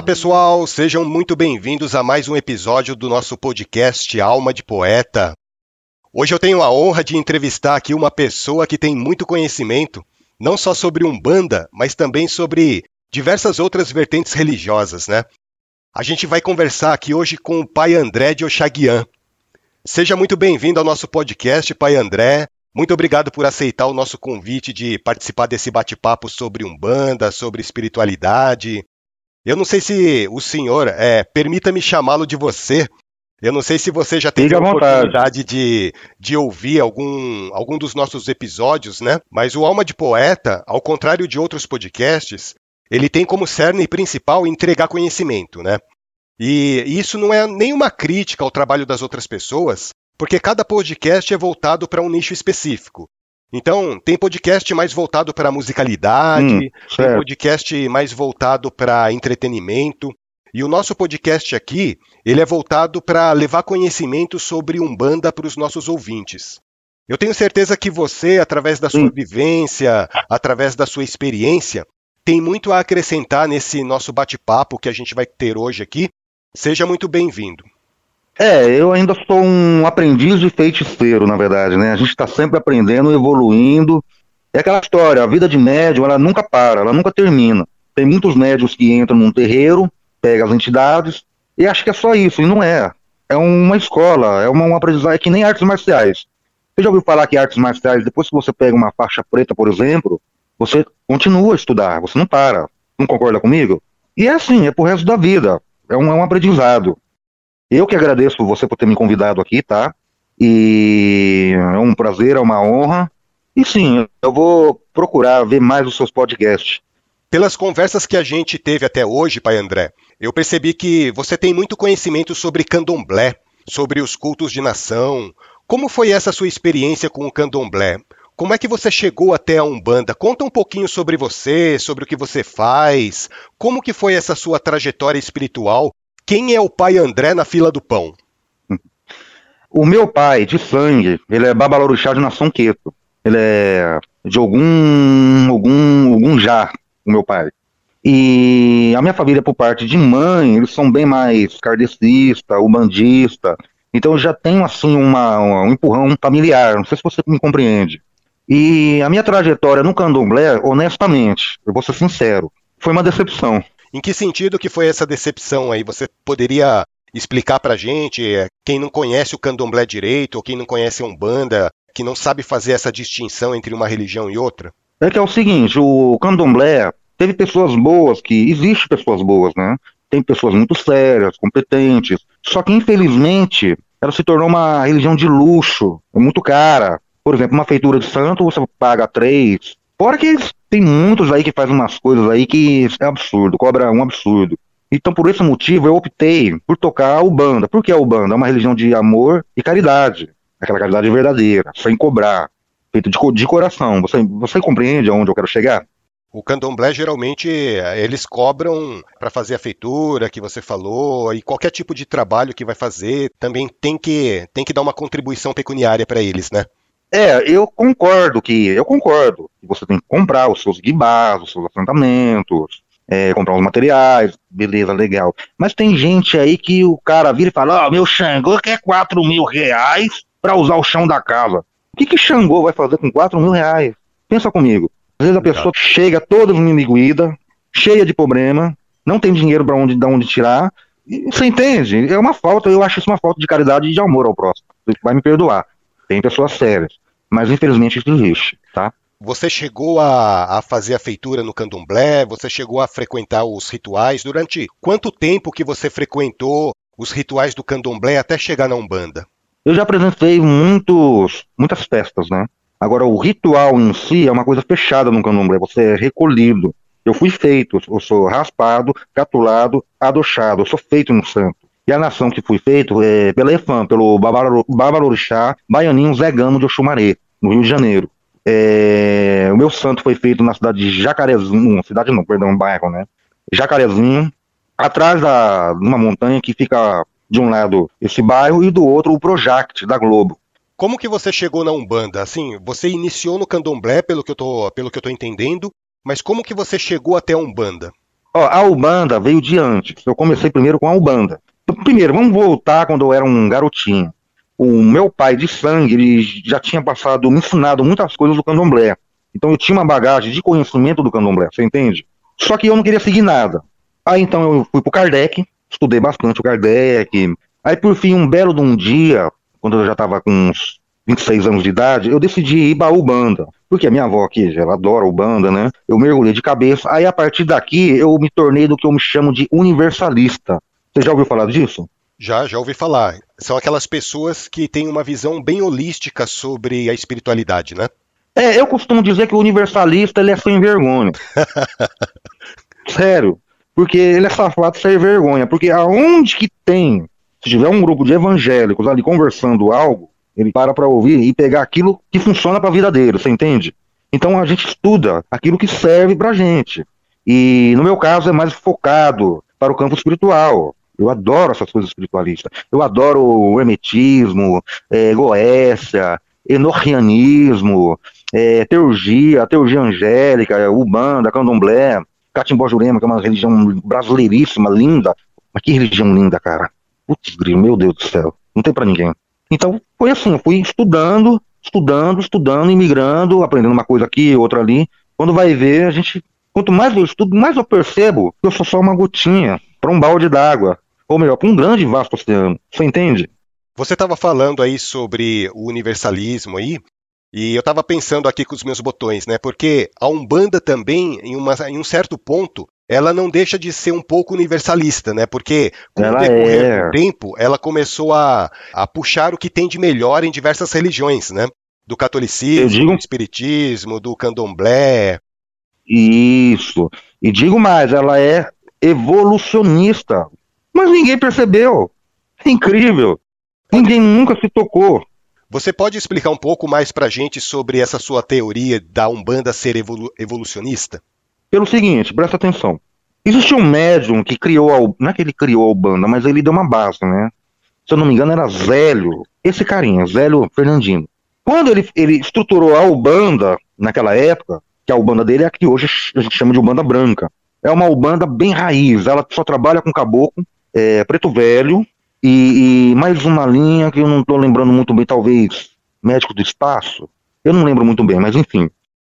Olá pessoal, sejam muito bem-vindos a mais um episódio do nosso podcast Alma de Poeta. Hoje eu tenho a honra de entrevistar aqui uma pessoa que tem muito conhecimento, não só sobre Umbanda, mas também sobre diversas outras vertentes religiosas, né? A gente vai conversar aqui hoje com o Pai André de Oxaguian. Seja muito bem-vindo ao nosso podcast, Pai André. Muito obrigado por aceitar o nosso convite de participar desse bate-papo sobre Umbanda, sobre espiritualidade. Eu não sei se o senhor, é, permita-me chamá-lo de você. Eu não sei se você já teve a oportunidade de, de ouvir algum, algum dos nossos episódios, né? Mas o Alma de Poeta, ao contrário de outros podcasts, ele tem como cerne principal entregar conhecimento, né? E isso não é nenhuma crítica ao trabalho das outras pessoas, porque cada podcast é voltado para um nicho específico. Então, tem podcast mais voltado para musicalidade, hum, tem podcast mais voltado para entretenimento. E o nosso podcast aqui, ele é voltado para levar conhecimento sobre Umbanda para os nossos ouvintes. Eu tenho certeza que você, através da sua hum. vivência, através da sua experiência, tem muito a acrescentar nesse nosso bate-papo que a gente vai ter hoje aqui. Seja muito bem-vindo. É, eu ainda sou um aprendiz de feiticeiro, na verdade, né? A gente está sempre aprendendo, evoluindo. É aquela história, a vida de médium, ela nunca para, ela nunca termina. Tem muitos médios que entram num terreiro, pegam as entidades, e acho que é só isso, e não é. É uma escola, é uma, uma aprendizagem, é que nem artes marciais. Você já ouviu falar que artes marciais, depois que você pega uma faixa preta, por exemplo, você continua a estudar, você não para. Não concorda comigo? E é assim, é pro resto da vida. É um, é um aprendizado. Eu que agradeço você por ter me convidado aqui, tá? E é um prazer, é uma honra. E sim, eu vou procurar ver mais os seus podcasts. Pelas conversas que a gente teve até hoje, Pai André, eu percebi que você tem muito conhecimento sobre candomblé, sobre os cultos de nação. Como foi essa sua experiência com o candomblé? Como é que você chegou até a Umbanda? Conta um pouquinho sobre você, sobre o que você faz. Como que foi essa sua trajetória espiritual quem é o pai André na fila do pão? O meu pai, de sangue, ele é babalorixá de Nação Queto. Ele é de algum, algum, algum já, o meu pai. E a minha família, por parte de mãe, eles são bem mais kardecista, ubandista. Então eu já tenho, assim, uma, um empurrão familiar. Não sei se você me compreende. E a minha trajetória no candomblé, honestamente, eu vou ser sincero, foi uma decepção. Em que sentido que foi essa decepção aí? Você poderia explicar pra gente, eh, quem não conhece o candomblé direito, ou quem não conhece a Umbanda, que não sabe fazer essa distinção entre uma religião e outra? É que é o seguinte, o candomblé teve pessoas boas, que existe pessoas boas, né? Tem pessoas muito sérias, competentes, só que infelizmente ela se tornou uma religião de luxo, muito cara. Por exemplo, uma feitura de santo você paga três, Fora que tem muitos aí que fazem umas coisas aí que é absurdo, cobra um absurdo. Então, por esse motivo, eu optei por tocar o banda. Por que o banda? É uma religião de amor e caridade. Aquela caridade verdadeira, sem cobrar, feito de, de coração. Você, você compreende aonde eu quero chegar? O candomblé geralmente eles cobram para fazer a feitura que você falou e qualquer tipo de trabalho que vai fazer também tem que tem que dar uma contribuição pecuniária para eles, né? É, eu concordo que. Eu concordo que você tem que comprar os seus guibás, os seus assentamentos, é, comprar os materiais, beleza, legal. Mas tem gente aí que o cara vira e fala: Ó, oh, meu Xangô quer 4 mil reais pra usar o chão da casa. O que, que Xangô vai fazer com 4 mil reais? Pensa comigo. Às vezes a pessoa chega toda esmimiguida, cheia de problema, não tem dinheiro para onde, onde tirar. Você entende? É uma falta, eu acho isso uma falta de caridade e de amor ao próximo. Você vai me perdoar. Tem pessoas sérias mas infelizmente isso existe, tá? Você chegou a, a, fazer a feitura no candomblé? Você chegou a frequentar os rituais? Durante quanto tempo que você frequentou os rituais do candomblé até chegar na Umbanda? Eu já apresentei muitos, muitas festas, né? Agora, o ritual em si é uma coisa fechada no candomblé, você é recolhido. Eu fui feito, eu sou raspado, catulado, adochado, eu sou feito no santo. E a nação que fui feito é pela EFAM, pelo Babalorixá Baianinho Zé Gamo de Oxumaré, no Rio de Janeiro. É, o meu santo foi feito na cidade de Jacarezinho, cidade não, perdão, bairro, né? Jacarezinho, atrás da, de uma montanha que fica de um lado esse bairro e do outro o Projact da Globo. Como que você chegou na Umbanda? Assim, você iniciou no Candomblé, pelo que eu tô, pelo que eu tô entendendo, mas como que você chegou até a Umbanda? Ó, a Ubanda veio de antes. Eu comecei primeiro com a Ubanda. Primeiro, vamos voltar quando eu era um garotinho. O meu pai de sangue, ele já tinha passado, me ensinado muitas coisas do candomblé. Então eu tinha uma bagagem de conhecimento do candomblé, você entende? Só que eu não queria seguir nada. Aí então eu fui pro Kardec, estudei bastante o Kardec. Aí por fim, um belo de um dia, quando eu já estava com uns 26 anos de idade, eu decidi ir para Ubanda. Porque a minha avó aqui, ela adora Ubanda, né? Eu mergulhei de cabeça. Aí a partir daqui eu me tornei do que eu me chamo de universalista. Você já ouviu falar disso? Já, já ouvi falar. São aquelas pessoas que têm uma visão bem holística sobre a espiritualidade, né? É, eu costumo dizer que o universalista ele é sem vergonha. Sério. Porque ele é safado sem vergonha. Porque aonde que tem, se tiver um grupo de evangélicos ali conversando algo, ele para para ouvir e pegar aquilo que funciona para a vida dele, você entende? Então a gente estuda aquilo que serve para gente. E no meu caso é mais focado para o campo espiritual. Eu adoro essas coisas espiritualistas. Eu adoro o hermetismo, é, Goécia, enochianismo, é, teurgia, teurgia angélica, ubanda, candomblé, catimbó jurema, que é uma religião brasileiríssima, linda. Mas que religião linda, cara. Putz, meu Deus do céu. Não tem para ninguém. Então, foi assim, eu fui estudando, estudando, estudando, imigrando, aprendendo uma coisa aqui, outra ali. Quando vai ver, a gente, quanto mais eu estudo, mais eu percebo que eu sou só uma gotinha para um balde d'água. Ou melhor, para um grande vasto oceano. Você entende? Você estava falando aí sobre o universalismo aí, e eu estava pensando aqui com os meus botões, né? Porque a Umbanda também, em, uma, em um certo ponto, ela não deixa de ser um pouco universalista, né? Porque com ela o decorrer é... do tempo, ela começou a, a puxar o que tem de melhor em diversas religiões, né? Do catolicismo, do espiritismo, do candomblé. Isso. E digo mais, ela é evolucionista. Mas ninguém percebeu. É incrível. Ninguém nunca se tocou. Você pode explicar um pouco mais para a gente sobre essa sua teoria da Umbanda ser evolu evolucionista? pelo seguinte, presta atenção. Existe um médium que criou, a, não é que ele criou a Ubanda, mas ele deu uma base, né? Se eu não me engano, era Zélio, esse carinha, Zélio Fernandino. Quando ele, ele estruturou a Ubanda, naquela época, que a Ubanda dele é a que hoje a gente chama de Ubanda Branca. É uma Ubanda bem raiz, ela só trabalha com caboclo, é, preto velho, e, e, mais uma linha que eu não estou lembrando muito bem, talvez médico do espaço. Eu não lembro muito bem, mas enfim.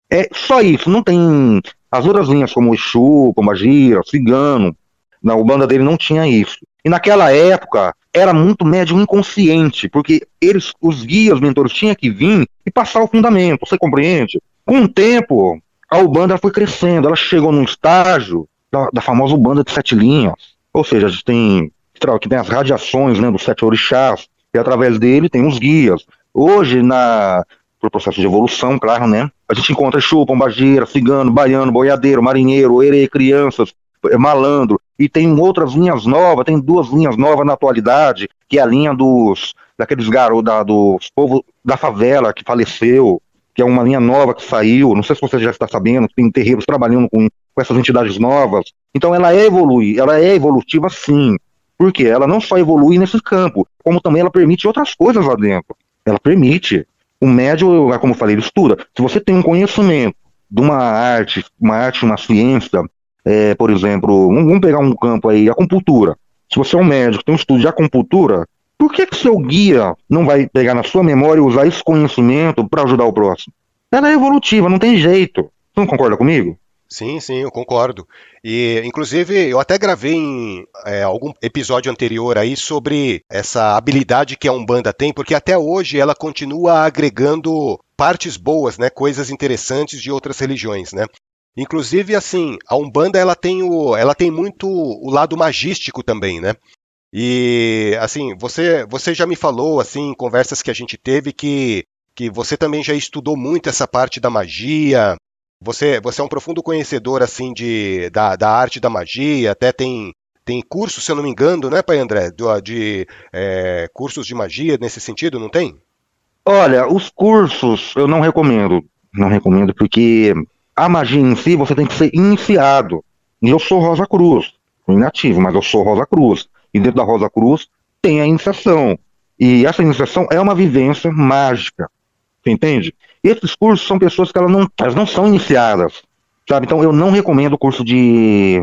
É só isso, não tem as outras linhas, como Exu, como a Gira, Cigano, na Ubanda dele não tinha isso. E naquela época era muito médium inconsciente, porque eles, os guias, os mentores, tinham que vir e passar o fundamento, você compreende? Com o tempo, a Ubanda foi crescendo, ela chegou num estágio da, da famosa Ubanda de sete linhas. Ou seja, a gente tem, que tem as radiações né, dos sete orixás, e através dele tem os guias. Hoje, na, por processo de evolução, claro, né? A gente encontra chupa, pombageira, cigano, baiano, boiadeiro, marinheiro, erê, crianças, é, malandro. E tem outras linhas novas, tem duas linhas novas na atualidade, que é a linha dos daqueles garotos, da, dos povos da favela que faleceu, que é uma linha nova que saiu. Não sei se você já está sabendo, tem terreiros trabalhando com, com essas entidades novas. Então ela é evolui, ela é evolutiva sim. Porque ela não só evolui nesse campo, como também ela permite outras coisas lá dentro. Ela permite. O médio, como eu falei, ele estuda. Se você tem um conhecimento de uma arte, uma arte, uma ciência, é, por exemplo, vamos pegar um campo aí, acupuntura. Se você é um médico, tem um estudo de acupuntura, por que que seu guia não vai pegar na sua memória e usar esse conhecimento para ajudar o próximo? Ela é evolutiva, não tem jeito. Você não concorda comigo? Sim, sim, eu concordo. E, inclusive, eu até gravei em é, algum episódio anterior aí sobre essa habilidade que a Umbanda tem, porque até hoje ela continua agregando partes boas, né, coisas interessantes de outras religiões, né? Inclusive, assim, a Umbanda ela tem, o, ela tem muito o lado magístico também, né? E, assim, você, você já me falou, assim, em conversas que a gente teve, que, que você também já estudou muito essa parte da magia, você, você é um profundo conhecedor assim de, da, da arte da magia, até tem, tem curso, se eu não me engano, né, Pai André, de, de é, cursos de magia nesse sentido, não tem? Olha, os cursos eu não recomendo, não recomendo porque a magia em si você tem que ser iniciado. E eu sou Rosa Cruz, sou inativo, mas eu sou Rosa Cruz. E dentro da Rosa Cruz tem a iniciação. E essa iniciação é uma vivência mágica. Você entende? Esses cursos são pessoas que elas não, elas não são iniciadas, sabe? Então eu não recomendo o curso de,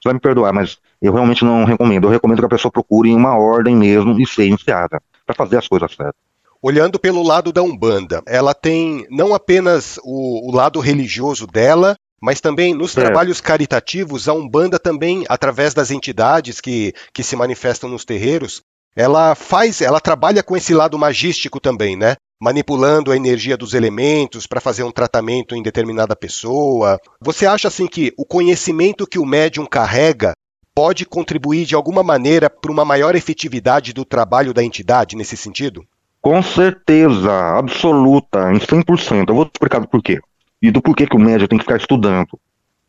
Você vai me perdoar, mas eu realmente não recomendo. Eu recomendo que a pessoa procure uma ordem mesmo e seja iniciada para fazer as coisas certas. Olhando pelo lado da Umbanda, ela tem não apenas o, o lado religioso dela, mas também nos é. trabalhos caritativos, a Umbanda também, através das entidades que, que se manifestam nos terreiros, ela faz, ela trabalha com esse lado magístico também, né? Manipulando a energia dos elementos para fazer um tratamento em determinada pessoa. Você acha assim que o conhecimento que o médium carrega pode contribuir de alguma maneira para uma maior efetividade do trabalho da entidade nesse sentido? Com certeza, absoluta, em 100%. Eu vou te explicar por quê e do porquê que o médium tem que ficar estudando.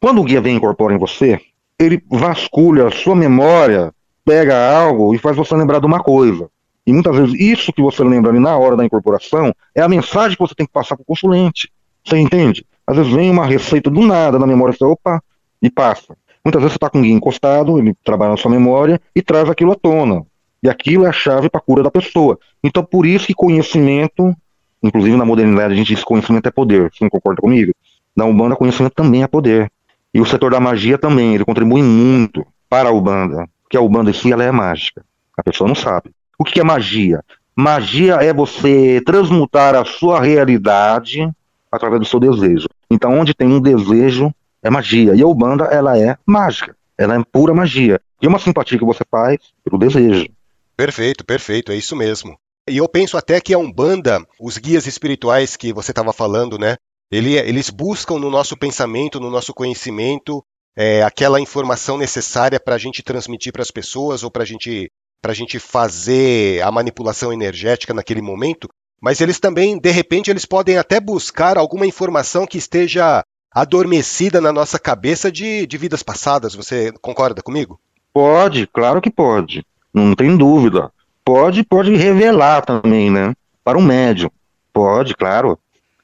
Quando o guia vem e incorpora em você, ele vasculha a sua memória, pega algo e faz você lembrar de uma coisa. E muitas vezes isso que você lembra ali na hora da incorporação é a mensagem que você tem que passar para o consulente. Você entende? Às vezes vem uma receita do nada na memória, você, opa, e passa. Muitas vezes você está com o guia encostado, ele trabalha na sua memória e traz aquilo à tona. E aquilo é a chave para a cura da pessoa. Então, por isso que conhecimento Inclusive, na modernidade, a gente diz conhecimento é poder. Você não concorda comigo? Na Umbanda, conhecimento também é poder. E o setor da magia também, ele contribui muito para a Umbanda. Porque a Umbanda em si, ela é mágica. A pessoa não sabe. O que é magia? Magia é você transmutar a sua realidade através do seu desejo. Então, onde tem um desejo, é magia. E a Ubanda, ela é mágica. Ela é pura magia. E uma simpatia que você faz pelo desejo. Perfeito, perfeito. É isso mesmo. E eu penso até que a Umbanda, os guias espirituais que você estava falando, né? Ele, eles buscam no nosso pensamento, no nosso conhecimento, é, aquela informação necessária para a gente transmitir para as pessoas ou para gente, a gente fazer a manipulação energética naquele momento. Mas eles também, de repente, eles podem até buscar alguma informação que esteja adormecida na nossa cabeça de, de vidas passadas. Você concorda comigo? Pode, claro que pode. Não tem dúvida. Pode, pode revelar também, né? Para o médium. Pode, claro.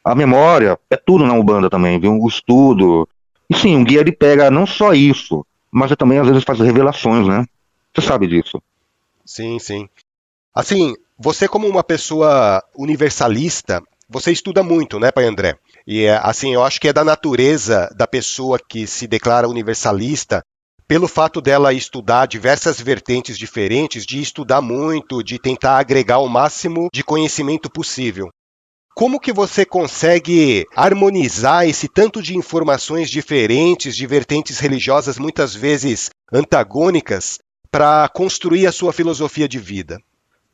A memória é tudo na Ubanda também, viu? O estudo. E sim, o guia ele pega não só isso, mas também às vezes faz revelações, né? Você sabe disso. Sim, sim. Assim, você como uma pessoa universalista, você estuda muito, né, Pai André? E assim, eu acho que é da natureza da pessoa que se declara universalista pelo fato dela estudar diversas vertentes diferentes, de estudar muito, de tentar agregar o máximo de conhecimento possível. Como que você consegue harmonizar esse tanto de informações diferentes, de vertentes religiosas muitas vezes antagônicas, para construir a sua filosofia de vida?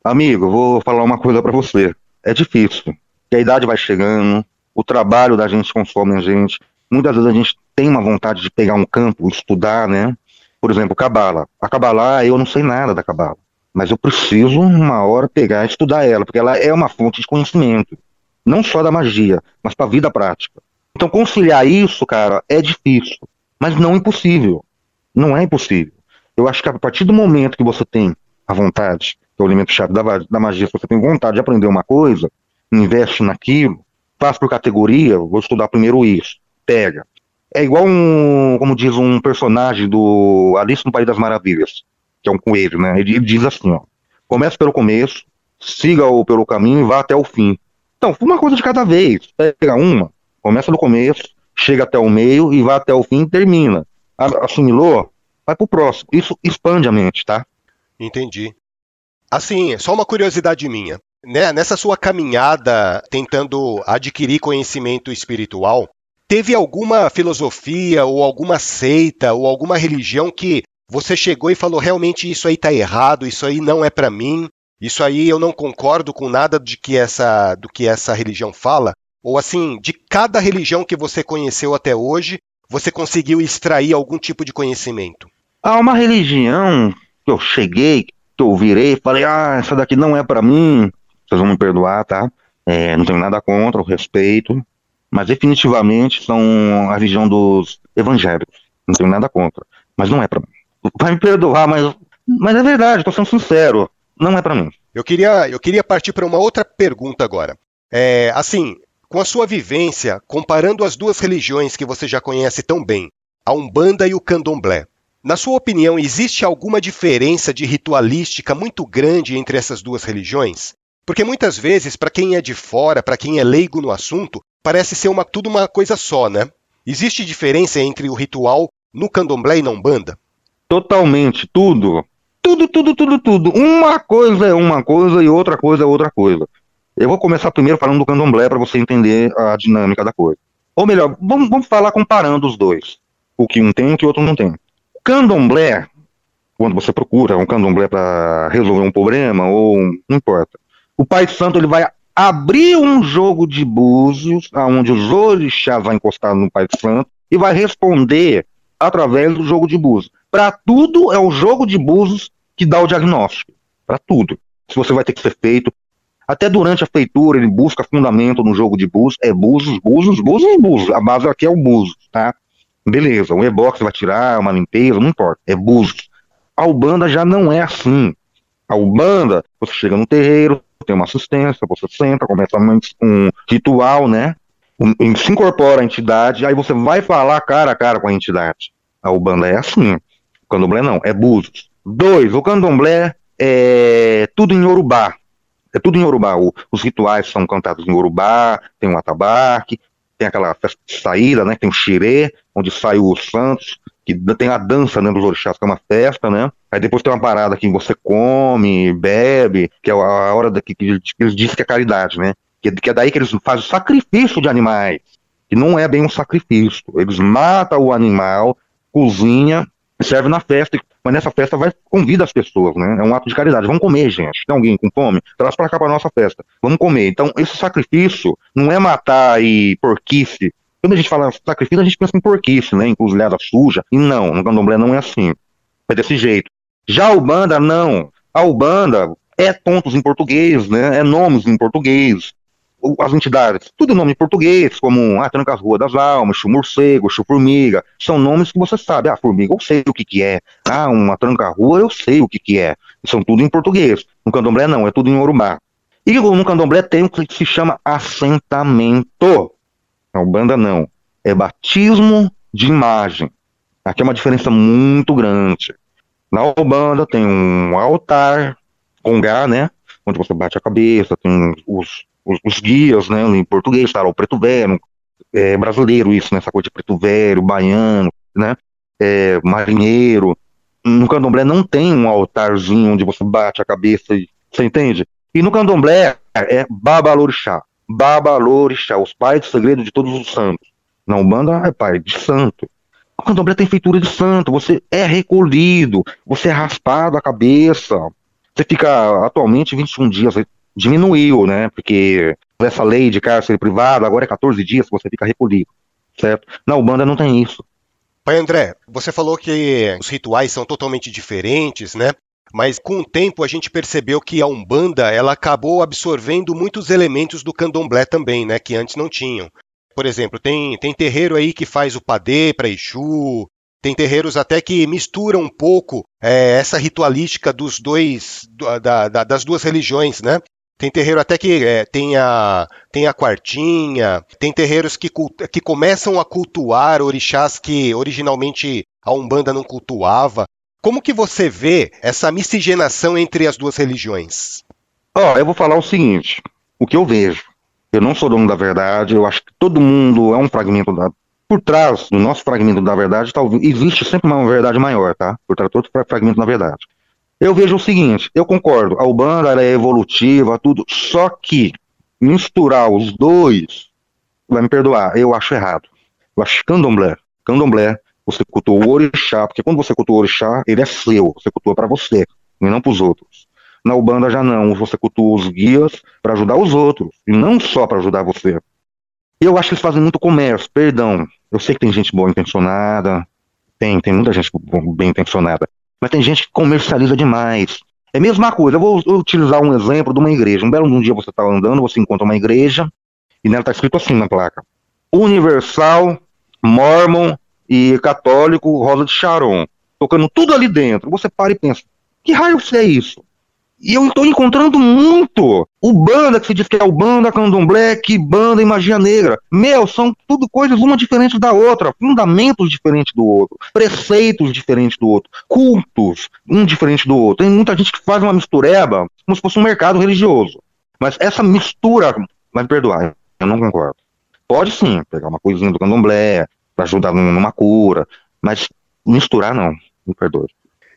Amigo, vou falar uma coisa para você. É difícil. a idade vai chegando, o trabalho da gente consome a gente. Muitas vezes a gente tem uma vontade de pegar um campo, estudar, né? Por exemplo, Cabala. A Cabala, eu não sei nada da Cabala. Mas eu preciso, uma hora, pegar e estudar ela, porque ela é uma fonte de conhecimento. Não só da magia, mas para a vida prática. Então, conciliar isso, cara, é difícil. Mas não impossível. Não é impossível. Eu acho que a partir do momento que você tem a vontade, que é o elemento-chave da, da magia, se você tem vontade de aprender uma coisa, investe naquilo, faz por categoria, vou estudar primeiro isso, pega é igual um, como diz um personagem do Alice no País das Maravilhas, que é um coelho, né? Ele, ele diz assim, ó, comece pelo começo, siga-o pelo caminho e vá até o fim. Então, uma coisa de cada vez. Pega uma, começa no começo, chega até o meio e vai até o fim e termina. Assimilou? Vai pro próximo. Isso expande a mente, tá? Entendi. Assim, só uma curiosidade minha. Né? Nessa sua caminhada tentando adquirir conhecimento espiritual, Teve alguma filosofia ou alguma seita ou alguma religião que você chegou e falou realmente isso aí está errado, isso aí não é para mim, isso aí eu não concordo com nada de que essa, do que essa religião fala? Ou assim, de cada religião que você conheceu até hoje, você conseguiu extrair algum tipo de conhecimento? Há uma religião que eu cheguei, que eu virei falei, ah, essa daqui não é para mim, vocês vão me perdoar, tá? É, não tenho nada contra, o respeito, mas definitivamente são a religião dos evangélicos. Não tenho nada contra. Mas não é para mim. Vai me perdoar, mas, mas é verdade, estou sendo sincero. Não é para mim. Eu queria, eu queria partir para uma outra pergunta agora. É, assim, com a sua vivência, comparando as duas religiões que você já conhece tão bem, a Umbanda e o Candomblé, na sua opinião, existe alguma diferença de ritualística muito grande entre essas duas religiões? Porque muitas vezes, para quem é de fora, para quem é leigo no assunto, parece ser uma, tudo uma coisa só, né? Existe diferença entre o ritual no candomblé e na umbanda? Totalmente, tudo. Tudo, tudo, tudo, tudo. Uma coisa é uma coisa e outra coisa é outra coisa. Eu vou começar primeiro falando do candomblé para você entender a dinâmica da coisa. Ou melhor, vamos, vamos falar comparando os dois. O que um tem e o que o outro não tem. Candomblé, quando você procura um candomblé para resolver um problema, ou não importa. O Pai Santo ele vai abrir um jogo de búzios, onde os orixás vão encostar no Pai Santo e vai responder através do jogo de búzios. Para tudo é o jogo de búzios que dá o diagnóstico. Para tudo. Se você vai ter que ser feito. Até durante a feitura, ele busca fundamento no jogo de búzios. É búzios, búzios, búzios, búzios. A base aqui é o búzios, tá? Beleza, um ebox vai tirar, uma limpeza, não importa. É búzios. A Ubanda já não é assim. A Ubanda, você chega no terreiro, tem uma assistência, você senta, começa um ritual, né? Se incorpora a entidade, aí você vai falar cara a cara com a entidade. A Ubanda é assim. O candomblé não, é búzios. Dois, o candomblé é tudo em Yorubá. É tudo em Yorubá. O, os rituais são cantados em Yorubá, tem um atabaque, tem aquela festa de saída, né? Tem o xirê, onde sai os santos, que tem a dança né, dos orixás, que é uma festa, né? Aí depois tem uma parada que você come, bebe, que é a hora da, que, que eles dizem que é caridade, né? Que, que é daí que eles fazem o sacrifício de animais, que não é bem um sacrifício. Eles matam o animal, cozinha, serve na festa, mas nessa festa vai convida as pessoas, né? É um ato de caridade. Vamos comer, gente. Tem alguém com fome? Traz para cá para nossa festa. Vamos comer. Então, esse sacrifício não é matar e porquice quando a gente fala sacrifício, a gente pensa em porquice, né? Encruzilhada suja. E não, no candomblé não é assim. É desse jeito. Já a Ubanda, não. A Ubanda é pontos em português, né? É nomes em português. As entidades, tudo nome em português, como ah, Tranca as Ruas das Almas, Chu Morcego, Chu Formiga, são nomes que você sabe. Ah, Formiga, eu sei o que que é. Ah, uma Tranca Rua, eu sei o que que é. São tudo em português. No candomblé, não, é tudo em Urubá. E no candomblé tem o que se chama assentamento. A Ubanda não. É batismo de imagem. Aqui é uma diferença muito grande. Na Ubanda tem um altar, congá, né? Onde você bate a cabeça, tem os, os, os guias, né? Em português, tá lá, o preto velho, é brasileiro isso, né? Essa coisa de preto velho, baiano, né? É, marinheiro. No candomblé não tem um altarzinho onde você bate a cabeça, e, você entende? E no candomblé é babalorixá. Babalorixá, os pais do segredo de todos os santos. Na Umbanda é pai de santo. O candomblé tem feitura de santo, você é recolhido, você é raspado a cabeça. Você fica atualmente 21 dias, diminuiu, né? Porque essa lei de cárcere privado agora é 14 dias que você fica recolhido, certo? Na Umbanda não tem isso. Pai André, você falou que os rituais são totalmente diferentes, né? Mas com o tempo a gente percebeu que a Umbanda ela acabou absorvendo muitos elementos do Candomblé também, né, que antes não tinham. Por exemplo, tem, tem terreiro aí que faz o padê para Exu, tem terreiros até que misturam um pouco é, essa ritualística dos dois, da, da, das duas religiões, né? Tem terreiro até que é, tem, a, tem a quartinha, tem terreiros que, que começam a cultuar orixás que originalmente a Umbanda não cultuava. Como que você vê essa miscigenação entre as duas religiões? Ó, oh, eu vou falar o seguinte, o que eu vejo. Eu não sou dono da verdade, eu acho que todo mundo é um fragmento da. Por trás do nosso fragmento da verdade, talvez existe sempre uma verdade maior, tá? Por trás de todo fragmento da verdade. Eu vejo o seguinte, eu concordo, a Ubanda é evolutiva, tudo, só que misturar os dois, vai me perdoar, eu acho errado. Eu acho candomblé, candomblé você cultua o orixá, porque quando você cultua o orixá, ele é seu, você cultua para você, e não para os outros. Na Ubanda já não, você cultua os guias para ajudar os outros, e não só para ajudar você. Eu acho que eles fazem muito comércio, perdão. Eu sei que tem gente boa intencionada, tem, tem muita gente bem intencionada, mas tem gente que comercializa demais. É a mesma coisa, eu vou utilizar um exemplo de uma igreja. Um belo um dia você está andando, você encontra uma igreja, e nela está escrito assim na placa: Universal Mormon e católico Rosa de Sharon, tocando tudo ali dentro. Você para e pensa, que raio é isso? E eu estou encontrando muito. O banda, que se diz que é o banda candomblé, que banda e magia negra. Meu, são tudo coisas uma diferente da outra, fundamentos diferentes do outro, preceitos diferentes do outro, cultos um diferente do outro. Tem muita gente que faz uma mistureba como se fosse um mercado religioso. Mas essa mistura, vai me perdoar, eu não concordo. Pode sim pegar uma coisinha do candomblé, para ajudar numa cura, mas misturar não. me perdoe.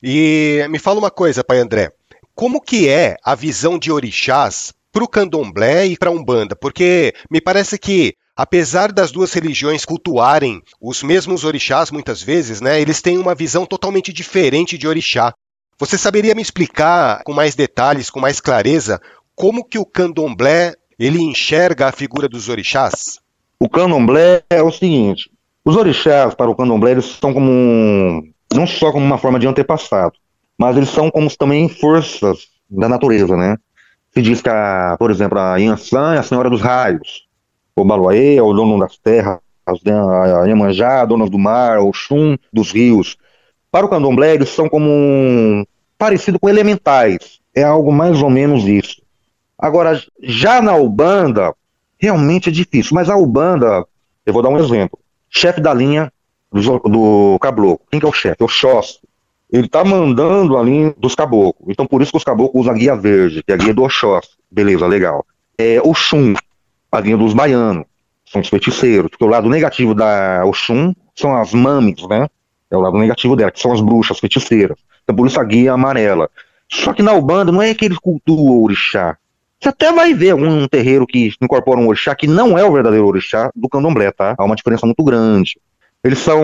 E me fala uma coisa, pai André. Como que é a visão de orixás para o candomblé e para a umbanda? Porque me parece que apesar das duas religiões cultuarem os mesmos orixás muitas vezes, né, eles têm uma visão totalmente diferente de orixá. Você saberia me explicar com mais detalhes, com mais clareza, como que o candomblé ele enxerga a figura dos orixás? O candomblé é o seguinte: os orixás para o candomblé eles são como um, não só como uma forma de antepassado, mas eles são como também forças da natureza, né? Se diz que, a, por exemplo, a Yansan é a senhora dos raios, o Baluaê é o dono das terras, a Iemanjá, dona do mar, o Xum dos rios. Para o candomblé, eles são como um, parecido com elementais. É algo mais ou menos isso. Agora, já na Ubanda, realmente é difícil. Mas a Ubanda, eu vou dar um exemplo. Chefe da linha do, do. Quem que é o chefe? É o Oxóssi. Ele está mandando a linha dos caboclos. Então, por isso que os caboclos usam a guia verde, que é a guia do Oxóssi. Beleza, legal. É o Xum, a linha dos baianos. São os feiticeiros. Porque o lado negativo da Oxum são as mames, né? É o lado negativo dela, que são as bruxas, feiticeiras. Então, por isso a guia é amarela. Só que na Ubanda não é que eles cultuam o orixá. Você até vai ver algum terreiro que incorpora um orixá que não é o verdadeiro orixá do candomblé, tá? Há uma diferença muito grande. Eles são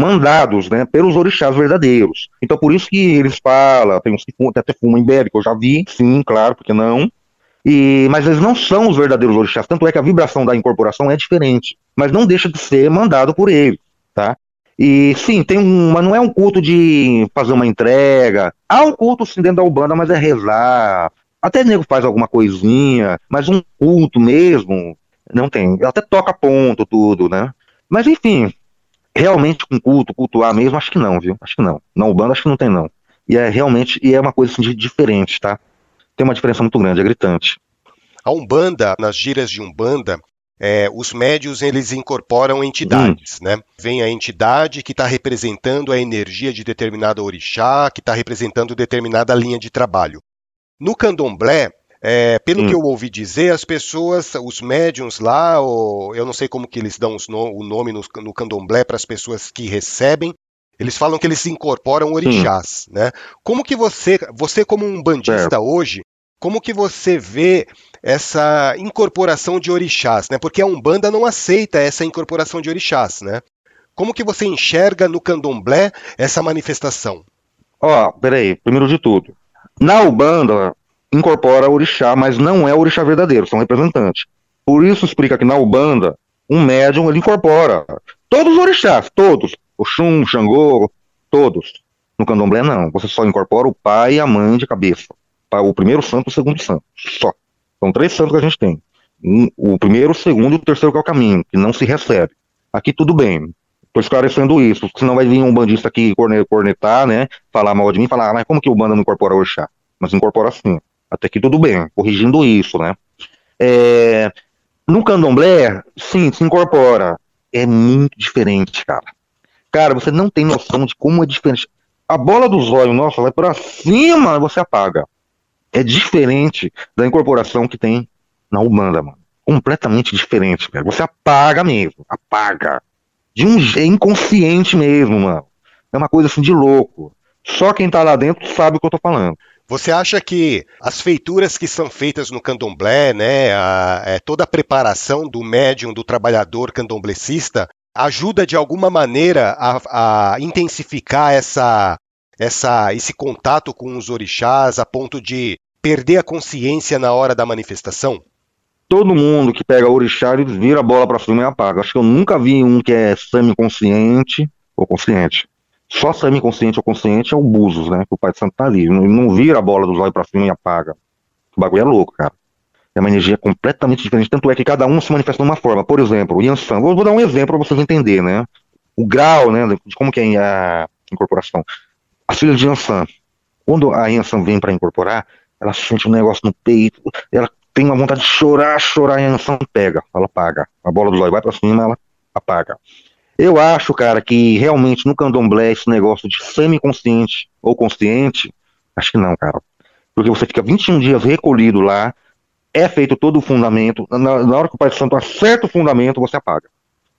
mandados, né, pelos orixás verdadeiros. Então por isso que eles falam, tem uns que fumam, até fumam que eu já vi, sim, claro, porque não. E, mas eles não são os verdadeiros orixás, tanto é que a vibração da incorporação é diferente, mas não deixa de ser mandado por ele, tá? E sim, tem um, mas não é um culto de fazer uma entrega. Há um culto sim dentro da Ubanda, mas é rezar, até nego faz alguma coisinha, mas um culto mesmo, não tem. Até toca ponto, tudo, né? Mas enfim, realmente com culto, cultuar mesmo, acho que não, viu? Acho que não. Na Ubanda acho que não tem, não. E é realmente, e é uma coisa assim, diferente, tá? Tem uma diferença muito grande, é gritante. A Umbanda, nas giras de Umbanda, é, os médios eles incorporam entidades, hum. né? Vem a entidade que está representando a energia de determinada orixá, que está representando determinada linha de trabalho. No candomblé, é, pelo hum. que eu ouvi dizer, as pessoas, os médiums lá, ou, eu não sei como que eles dão no, o nome no, no candomblé para as pessoas que recebem, eles falam que eles incorporam orixás, hum. né? Como que você, você como um bandista é. hoje, como que você vê essa incorporação de orixás, né? Porque a Umbanda não aceita essa incorporação de orixás, né? Como que você enxerga no candomblé essa manifestação? Ó, oh, peraí, primeiro de tudo, na Ubanda, incorpora orixá, mas não é orixá verdadeiro, são representantes. Por isso explica que na Ubanda, um médium ele incorpora todos os orixás, todos. O Xum, Xangô, todos. No candomblé, não. Você só incorpora o pai e a mãe de cabeça. O primeiro santo e o segundo santo. Só. São três santos que a gente tem. O primeiro, o segundo e o terceiro que é o caminho, que não se recebe. Aqui tudo bem. Tô esclarecendo isso, senão vai vir um bandista aqui cornetar, né? Falar mal de mim, falar, ah, mas como que o banda não incorpora orixá? Mas incorpora sim. Até que tudo bem, corrigindo isso, né? É, no candomblé, sim, se incorpora. É muito diferente, cara. Cara, você não tem noção de como é diferente. A bola dos olhos, nossa, vai pra cima você apaga. É diferente da incorporação que tem na Ubanda, mano. Completamente diferente, cara. Você apaga mesmo, apaga de um jeito inconsciente mesmo, mano. É uma coisa assim de louco. Só quem tá lá dentro sabe o que eu tô falando. Você acha que as feituras que são feitas no candomblé, né, a, é, toda a preparação do médium, do trabalhador candomblecista, ajuda de alguma maneira a, a intensificar essa, essa, esse contato com os orixás a ponto de perder a consciência na hora da manifestação? todo mundo que pega orixá, eles vira a bola para cima e apaga. Acho que eu nunca vi um que é semi-consciente ou consciente. Só semi-consciente ou consciente é o Búzios, né? Que o Pai de Santo tá ali. Não vira a bola dos olhos para cima e apaga. O bagulho é louco, cara. É uma energia completamente diferente. Tanto é que cada um se manifesta de uma forma. Por exemplo, o Yansan. Vou, vou dar um exemplo para vocês entenderem, né? O grau, né? De como que é a incorporação. A filha de Yansan. Quando a Yansan vem para incorporar, ela sente um negócio no peito, ela tem uma vontade de chorar, chorar a emoção pega, ela apaga. A bola do zóio vai para cima, ela apaga. Eu acho, cara, que realmente no candomblé esse negócio de semi-consciente ou consciente, acho que não, cara. Porque você fica 21 dias recolhido lá, é feito todo o fundamento, na, na hora que o Pai Santo acerta o fundamento, você apaga.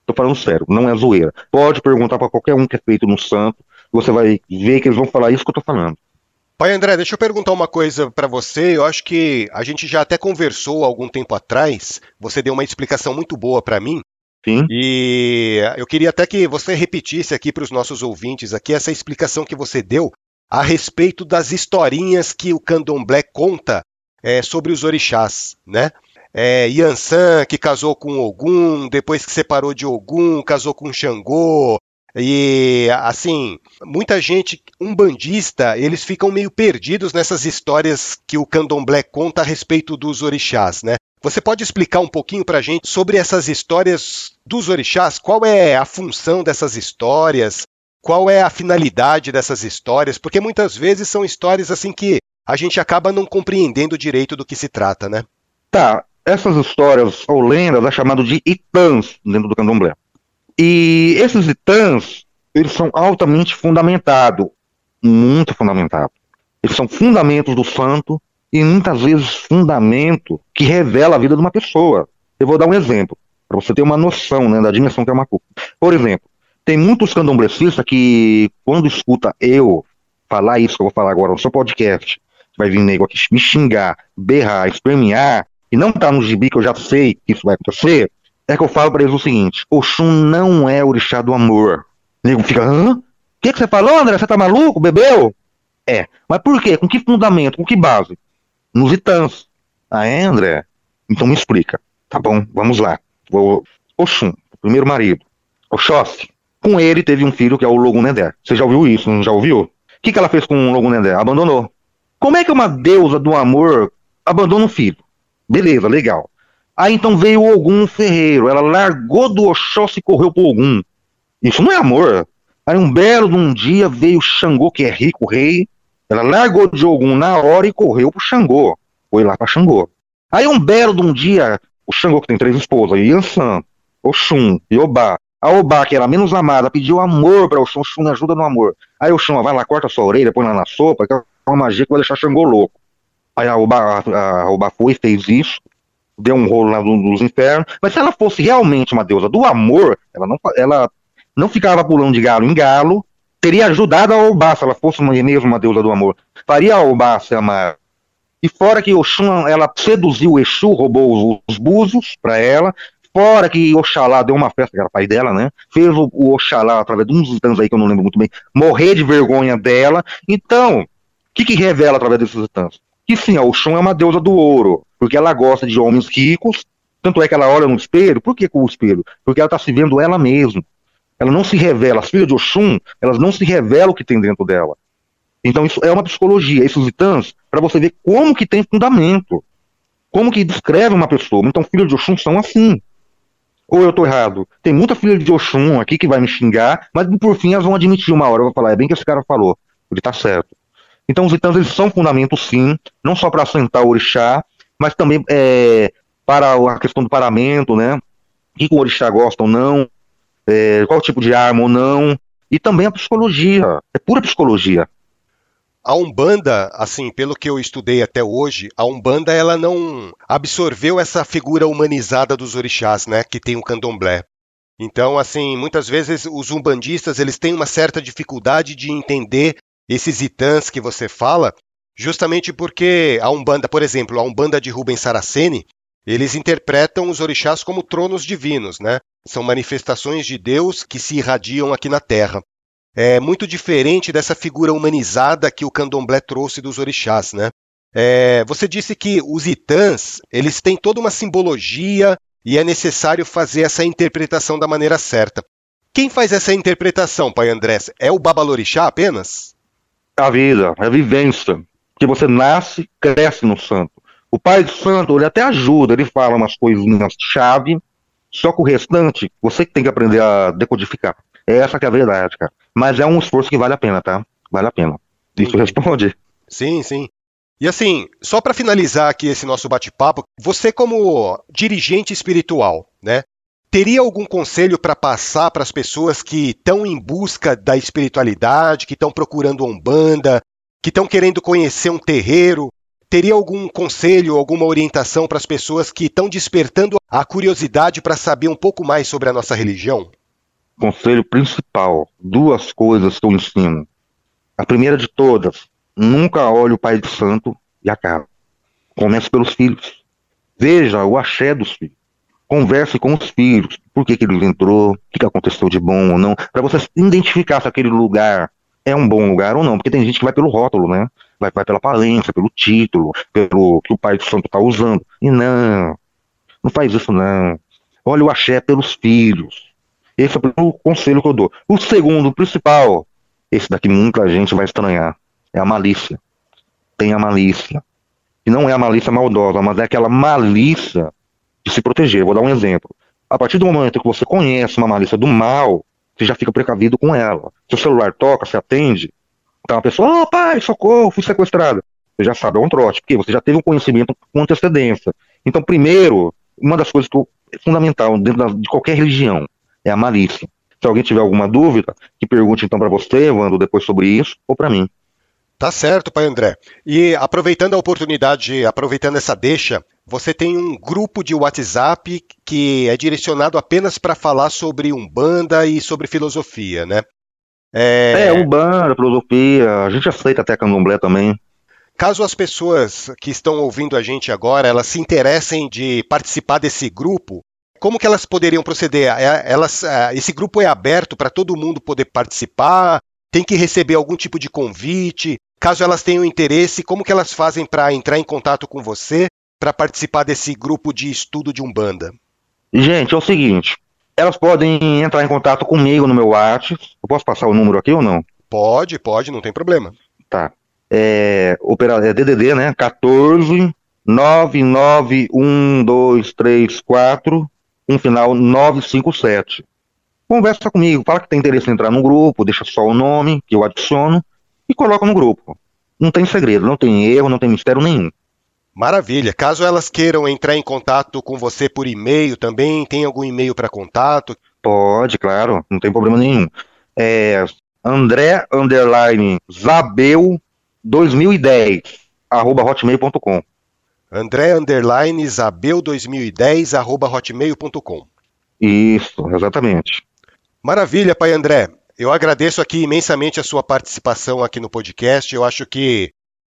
Tô falando sério, não é zoeira. Pode perguntar para qualquer um que é feito no santo, você vai ver que eles vão falar isso que eu estou falando. Pai André, deixa eu perguntar uma coisa para você. Eu acho que a gente já até conversou algum tempo atrás. Você deu uma explicação muito boa para mim. Sim. E eu queria até que você repetisse aqui para os nossos ouvintes aqui essa explicação que você deu a respeito das historinhas que o Candomblé conta é, sobre os orixás, né? É, Yansan, que casou com Ogum, depois que separou de Ogum, casou com Xangô, e assim, muita gente, um bandista, eles ficam meio perdidos nessas histórias que o Candomblé conta a respeito dos orixás, né? Você pode explicar um pouquinho para a gente sobre essas histórias dos orixás? Qual é a função dessas histórias? Qual é a finalidade dessas histórias? Porque muitas vezes são histórias assim que a gente acaba não compreendendo direito do que se trata, né? Tá, essas histórias ou lendas é chamado de itãs dentro do candomblé. E esses itãs, eles são altamente fundamentados, muito fundamentados. Eles são fundamentos do santo e muitas vezes fundamento que revela a vida de uma pessoa. Eu vou dar um exemplo, para você ter uma noção né, da dimensão que é uma culpa. Por exemplo, tem muitos candomblecistas que, quando escuta eu falar isso que eu vou falar agora no seu podcast, vai vir nego aqui me xingar, berrar, espermear, e não tá no gibi que eu já sei que isso vai acontecer, é que eu falo para eles o seguinte: Oxum não é orixá do amor. O nego fica, hã? O que, que você falou, André? Você tá maluco? Bebeu? É. Mas por quê? Com que fundamento? Com que base? Nos itãs. Ah, é, André? Então me explica. Tá bom, vamos lá. O Oxum, primeiro marido. Oxóssi. Com ele teve um filho que é o Logunedé. Você já ouviu isso? Não já ouviu? O que, que ela fez com o Logunedé? Abandonou. Como é que uma deusa do amor abandona um filho? Beleza, legal. Aí então veio o Ogum Ferreiro. Ela largou do Oxóssi e correu pro Ogum. Isso não é amor. Aí um belo de um dia veio Xangô, que é rico, rei. Ela largou de Ogum na hora e correu pro Xangô. Foi lá pra Xangô. Aí um belo de um dia, o Xangô, que tem três esposas, Yansan, Oxum e Obá. A Obá, que era menos amada, pediu amor para Oxum. Oxum ajuda no amor. Aí Oxum, vai lá, corta sua orelha, põe lá na sopa, que é uma magia que vai deixar Xangô louco. Aí a Obá, a, Obá foi fez isso deu um rolo lá nos infernos. Mas se ela fosse realmente uma deusa do amor, ela não, ela não ficava pulando de galo em galo, teria ajudado a Obá, se ela fosse mesmo uma deusa do amor. Faria a Obá se amar. E fora que Oxum, ela seduziu o Exu, roubou os, os búzios para ela, fora que Oxalá deu uma festa, que era pai dela, né? Fez o, o Oxalá, através de uns titãs aí que eu não lembro muito bem, morrer de vergonha dela. Então, o que, que revela através desses titãs? Que sim, a Oxum é uma deusa do ouro, porque ela gosta de homens ricos, tanto é que ela olha no espelho, por que com o espelho? Porque ela está se vendo ela mesma. Ela não se revela, as filhas de Oxum, elas não se revelam o que tem dentro dela. Então isso é uma psicologia, esses itãs, para você ver como que tem fundamento, como que descreve uma pessoa. Então filhos de Oxum são assim. Ou eu estou errado? Tem muita filha de Oxum aqui que vai me xingar, mas por fim elas vão admitir uma hora, eu vou falar, é bem que esse cara falou, ele está certo. Então os itãs eles são fundamentos sim, não só para assentar o orixá, mas também é, para a questão do paramento, né? O que o orixá gosta ou não, é, qual tipo de arma ou não, e também a psicologia, é pura psicologia. A Umbanda, assim, pelo que eu estudei até hoje, a Umbanda ela não absorveu essa figura humanizada dos orixás, né, que tem o candomblé. Então, assim, muitas vezes os umbandistas eles têm uma certa dificuldade de entender esses itãs que você fala, justamente porque a Umbanda, por exemplo, a Umbanda de Rubens Saraceni, eles interpretam os orixás como tronos divinos, né? São manifestações de Deus que se irradiam aqui na Terra. É muito diferente dessa figura humanizada que o candomblé trouxe dos orixás, né? É, você disse que os itãs, eles têm toda uma simbologia e é necessário fazer essa interpretação da maneira certa. Quem faz essa interpretação, pai Andrés? É o Babalorixá apenas? A vida, a vivência que você nasce, cresce no santo. O pai do santo, ele até ajuda, ele fala umas coisinhas chave, só que o restante, você que tem que aprender a decodificar. É essa que é a verdade, cara. Mas é um esforço que vale a pena, tá? Vale a pena. Isso responde? Sim, sim. E assim, só para finalizar aqui esse nosso bate-papo, você como dirigente espiritual, né? Teria algum conselho para passar para as pessoas que estão em busca da espiritualidade, que estão procurando umbanda, que estão querendo conhecer um terreiro, teria algum conselho, alguma orientação para as pessoas que estão despertando a curiosidade para saber um pouco mais sobre a nossa religião? conselho principal, duas coisas que eu ensino. A primeira de todas, nunca olhe o pai de santo e a cara. Comece pelos filhos. Veja o axé dos filhos. Converse com os filhos. Por que, que ele entrou? O que, aconteceu de bom ou não? Para você identificar se aquele lugar é um bom lugar ou não. Porque tem gente que vai pelo rótulo, né? Vai, vai pela aparência, pelo título, pelo que o pai de santo está usando. E não. Não faz isso, não. Olha o axé pelos filhos. Esse é o conselho que eu dou. O segundo, o principal, esse daqui muita gente vai estranhar, é a malícia. Tem a malícia. E não é a malícia maldosa, mas é aquela malícia de se proteger. Vou dar um exemplo. A partir do momento que você conhece uma malícia do mal, você já fica precavido com ela. Se o celular toca, você atende, tá uma pessoa, oh pai, socorro, fui sequestrada. Você já sabe, é um trote, porque você já teve um conhecimento com antecedência. Então, primeiro, uma das coisas que é fundamental dentro de qualquer religião é a malícia. Se alguém tiver alguma dúvida, que pergunte então para você, Evandro, depois sobre isso, ou para mim. Tá certo, pai André. E aproveitando a oportunidade, aproveitando essa deixa, você tem um grupo de WhatsApp que é direcionado apenas para falar sobre Umbanda e sobre filosofia, né? É... é, Umbanda, filosofia, a gente aceita até candomblé também. Caso as pessoas que estão ouvindo a gente agora, elas se interessem de participar desse grupo, como que elas poderiam proceder? É, elas, é, esse grupo é aberto para todo mundo poder participar? Tem que receber algum tipo de convite? Caso elas tenham interesse, como que elas fazem para entrar em contato com você para participar desse grupo de estudo de Umbanda? Gente, é o seguinte, elas podem entrar em contato comigo no meu WhatsApp. Eu posso passar o número aqui ou não? Pode, pode, não tem problema. Tá é, opera, é DDD, né? 14 99124 um final 957. Conversa comigo, fala que tem interesse em entrar no grupo, deixa só o nome que eu adiciono e coloca no grupo. Não tem segredo, não tem erro, não tem mistério nenhum. Maravilha. Caso elas queiram entrar em contato com você por e-mail também, tem algum e-mail para contato? Pode, claro, não tem problema nenhum. É André underline Zabel 2010, arroba hotmail.com. André underline Isabel 2010 arroba hotmail.com. Isso, exatamente. Maravilha, pai André. Eu agradeço aqui imensamente a sua participação aqui no podcast. Eu acho que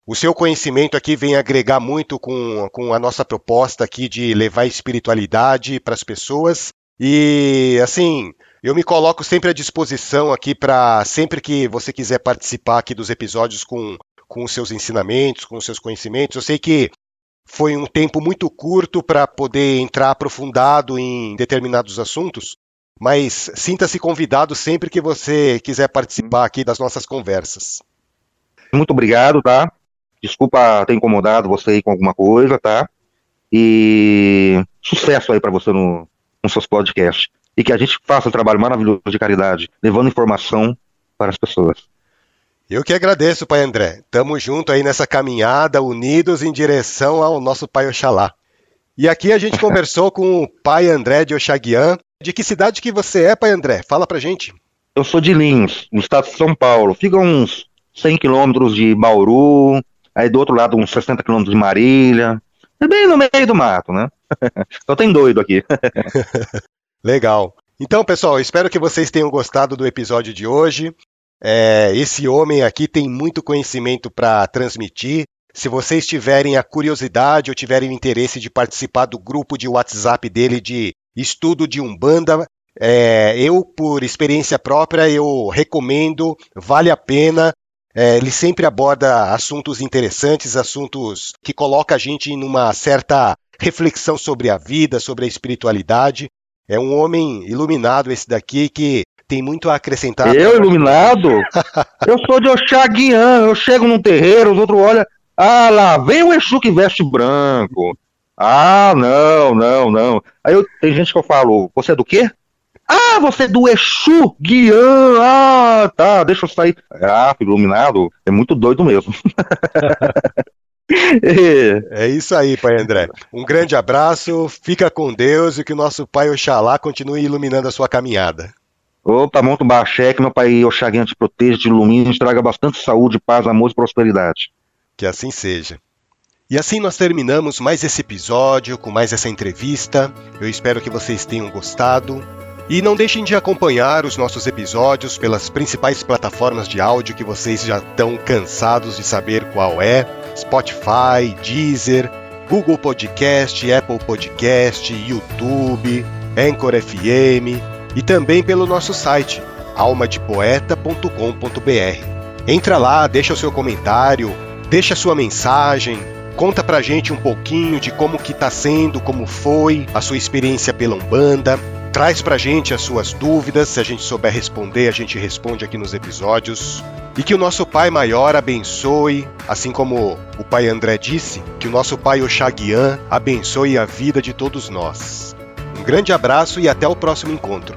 o seu conhecimento aqui vem agregar muito com, com a nossa proposta aqui de levar espiritualidade para as pessoas. E, assim, eu me coloco sempre à disposição aqui para sempre que você quiser participar aqui dos episódios com com os seus ensinamentos, com os seus conhecimentos. Eu sei que foi um tempo muito curto para poder entrar aprofundado em determinados assuntos, mas sinta-se convidado sempre que você quiser participar aqui das nossas conversas. Muito obrigado, tá? Desculpa ter incomodado você aí com alguma coisa, tá? E sucesso aí para você no, nos seus podcasts. E que a gente faça um trabalho maravilhoso de caridade, levando informação para as pessoas. Eu que agradeço, Pai André. Tamo junto aí nessa caminhada, unidos em direção ao nosso Pai Oxalá. E aqui a gente conversou com o Pai André de Oxaguian. De que cidade que você é, Pai André? Fala pra gente. Eu sou de Lins, no estado de São Paulo. Fica uns 100 quilômetros de Bauru, aí do outro lado uns 60 quilômetros de Marília. É bem no meio do mato, né? Só tem doido aqui. Legal. Então, pessoal, espero que vocês tenham gostado do episódio de hoje. É, esse homem aqui tem muito conhecimento para transmitir. Se vocês tiverem a curiosidade ou tiverem o interesse de participar do grupo de WhatsApp dele de estudo de Umbanda, é, eu, por experiência própria, eu recomendo, vale a pena. É, ele sempre aborda assuntos interessantes, assuntos que colocam a gente numa certa reflexão sobre a vida, sobre a espiritualidade. É um homem iluminado esse daqui que tem muito a acrescentar. Eu, iluminado? eu sou de Oxaguian, eu chego num terreiro, os outros olham, ah lá, vem o Exu que veste branco. Ah, não, não, não. Aí eu, tem gente que eu falo, você é do quê? Ah, você é do Exu Guian. Ah, tá, deixa eu sair. Ah, iluminado, é muito doido mesmo. é isso aí, Pai André. Um grande abraço, fica com Deus e que o nosso Pai Oxalá continue iluminando a sua caminhada. Opa, um baxé, que meu pai Oxaguinha te proteja, te ilumine, te traga bastante saúde, paz, amor e prosperidade. Que assim seja. E assim nós terminamos mais esse episódio, com mais essa entrevista. Eu espero que vocês tenham gostado. E não deixem de acompanhar os nossos episódios pelas principais plataformas de áudio que vocês já estão cansados de saber qual é: Spotify, Deezer, Google Podcast, Apple Podcast, YouTube, Anchor FM e também pelo nosso site almadepoeta.com.br. Entra lá, deixa o seu comentário, deixa a sua mensagem, conta pra gente um pouquinho de como que tá sendo, como foi a sua experiência pela Umbanda. Traz pra gente as suas dúvidas, se a gente souber responder, a gente responde aqui nos episódios. E que o nosso Pai Maior abençoe, assim como o Pai André disse, que o nosso Pai Oxaguian abençoe a vida de todos nós. Um grande abraço e até o próximo encontro.